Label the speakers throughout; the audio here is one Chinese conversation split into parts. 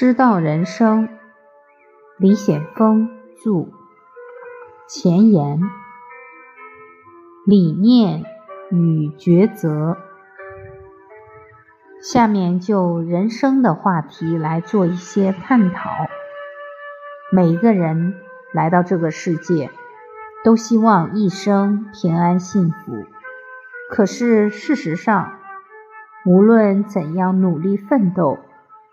Speaker 1: 知道人生，李显峰著。前言：理念与抉择。下面就人生的话题来做一些探讨。每一个人来到这个世界，都希望一生平安幸福。可是事实上，无论怎样努力奋斗，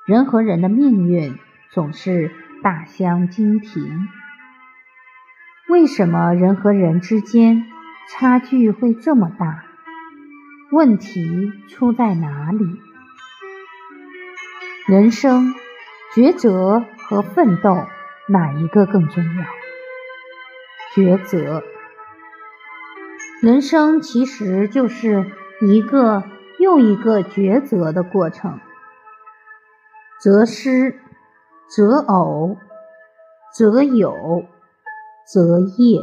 Speaker 1: 人和人的命运总是大相径庭。为什么人和人之间差距会这么大？问题出在哪里？人生抉择和奋斗，哪一个更重要？抉择。人生其实就是一个又一个抉择的过程。择师，择偶，择友，择业，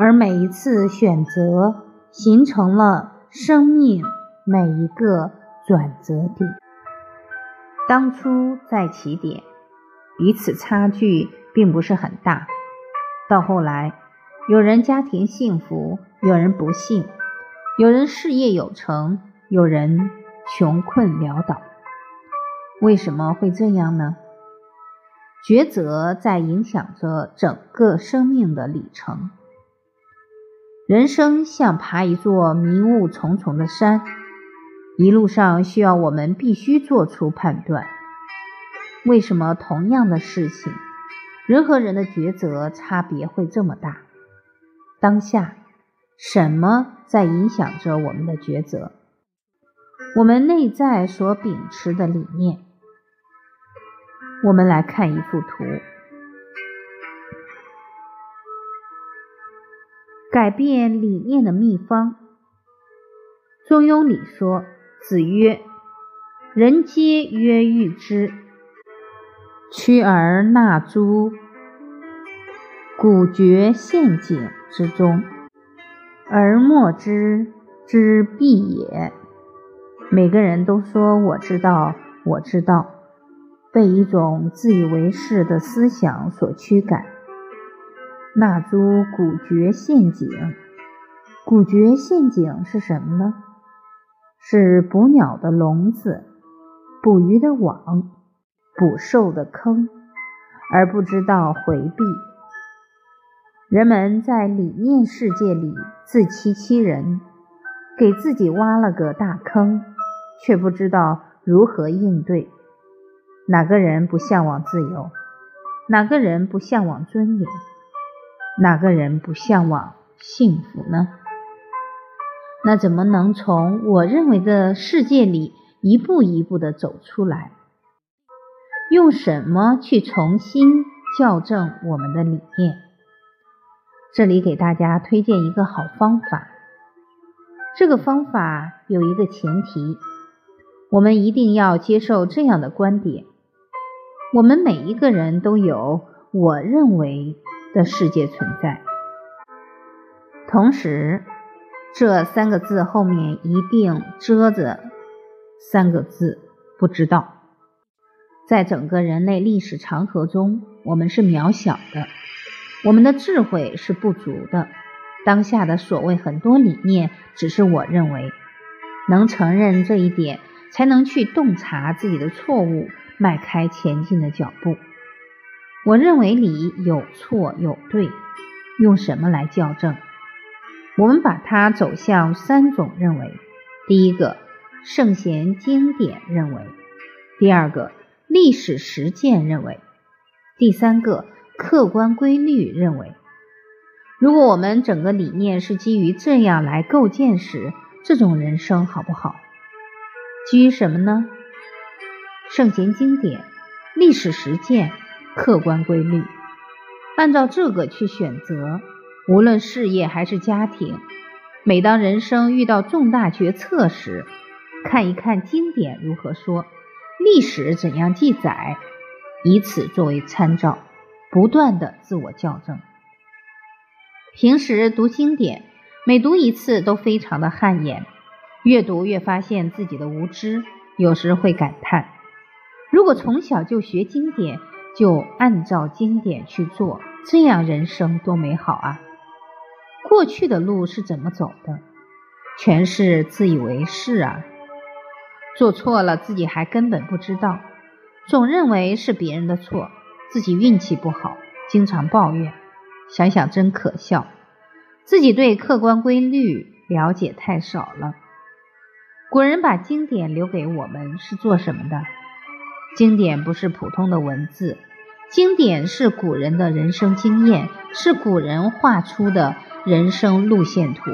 Speaker 1: 而每一次选择，形成了生命每一个转折点。当初在起点，彼此差距并不是很大，到后来，有人家庭幸福，有人不幸，有人事业有成，有人穷困潦倒。为什么会这样呢？抉择在影响着整个生命的里程。人生像爬一座迷雾重重的山，一路上需要我们必须做出判断。为什么同样的事情，人和人的抉择差别会这么大？当下，什么在影响着我们的抉择？我们内在所秉持的理念。我们来看一幅图，改变理念的秘方。中庸里说：“子曰，人皆曰欲之，趋而纳诸古绝陷阱之中，而莫之之必也。”每个人都说：“我知道，我知道。”被一种自以为是的思想所驱赶。那株古蕨陷阱，古蕨陷阱是什么呢？是捕鸟的笼子，捕鱼的网，捕兽的坑，而不知道回避。人们在理念世界里自欺欺人，给自己挖了个大坑，却不知道如何应对。哪个人不向往自由？哪个人不向往尊严？哪个人不向往幸福呢？那怎么能从我认为的世界里一步一步的走出来？用什么去重新校正我们的理念？这里给大家推荐一个好方法。这个方法有一个前提，我们一定要接受这样的观点。我们每一个人都有我认为的世界存在，同时这三个字后面一定遮着三个字“不知道”。在整个人类历史长河中，我们是渺小的，我们的智慧是不足的。当下的所谓很多理念，只是我认为，能承认这一点，才能去洞察自己的错误。迈开前进的脚步。我认为理有错有对，用什么来校正？我们把它走向三种认为：第一个，圣贤经典认为；第二个，历史实践认为；第三个，客观规律认为。如果我们整个理念是基于这样来构建时，这种人生好不好？基于什么呢？圣贤经典、历史实践、客观规律，按照这个去选择，无论事业还是家庭，每当人生遇到重大决策时，看一看经典如何说，历史怎样记载，以此作为参照，不断的自我校正。平时读经典，每读一次都非常的汗颜，越读越发现自己的无知，有时会感叹。如果从小就学经典，就按照经典去做，这样人生多美好啊！过去的路是怎么走的？全是自以为是啊！做错了自己还根本不知道，总认为是别人的错，自己运气不好，经常抱怨。想想真可笑，自己对客观规律了解太少了。古人把经典留给我们是做什么的？经典不是普通的文字，经典是古人的人生经验，是古人画出的人生路线图。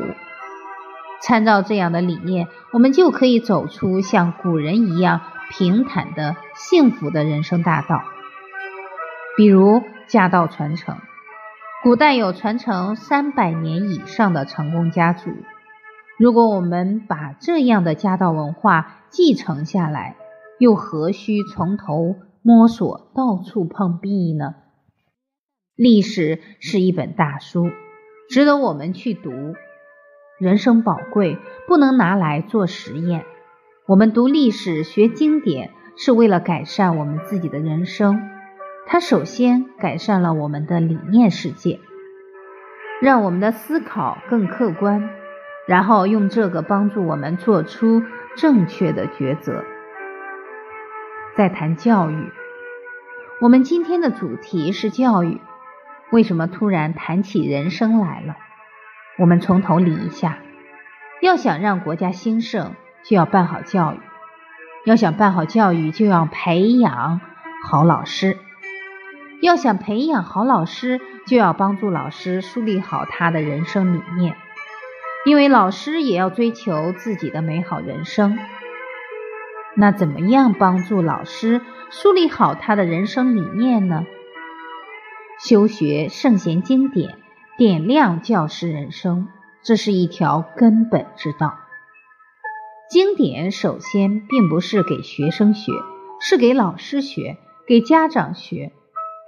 Speaker 1: 参照这样的理念，我们就可以走出像古人一样平坦的幸福的人生大道。比如家道传承，古代有传承三百年以上的成功家族。如果我们把这样的家道文化继承下来，又何须从头摸索、到处碰壁呢？历史是一本大书，值得我们去读。人生宝贵，不能拿来做实验。我们读历史、学经典，是为了改善我们自己的人生。它首先改善了我们的理念世界，让我们的思考更客观。然后用这个帮助我们做出正确的抉择。在谈教育，我们今天的主题是教育。为什么突然谈起人生来了？我们从头理一下：要想让国家兴盛，就要办好教育；要想办好教育，就要培养好老师；要想培养好老师，就要帮助老师树立好他的人生理念。因为老师也要追求自己的美好人生，那怎么样帮助老师树立好他的人生理念呢？修学圣贤经典，点亮教师人生，这是一条根本之道。经典首先并不是给学生学，是给老师学，给家长学，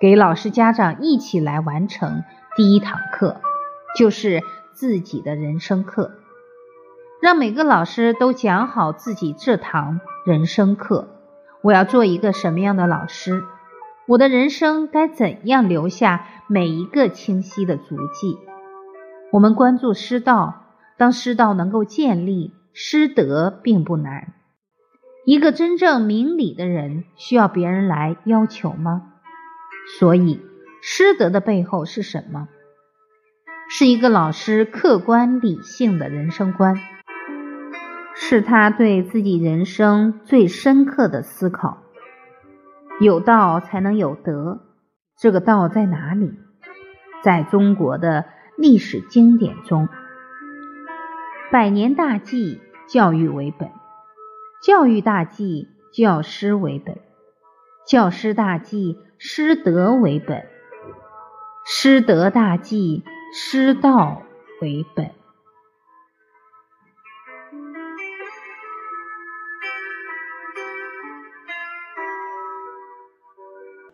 Speaker 1: 给老师家长一起来完成第一堂课，就是。自己的人生课，让每个老师都讲好自己这堂人生课。我要做一个什么样的老师？我的人生该怎样留下每一个清晰的足迹？我们关注师道，当师道能够建立，师德并不难。一个真正明理的人，需要别人来要求吗？所以，师德的背后是什么？是一个老师客观理性的人生观，是他对自己人生最深刻的思考。有道才能有德，这个道在哪里？在中国的历史经典中，百年大计，教育为本；教育大计，教师为本；教师大计，师德为本；师德大计。师道为本。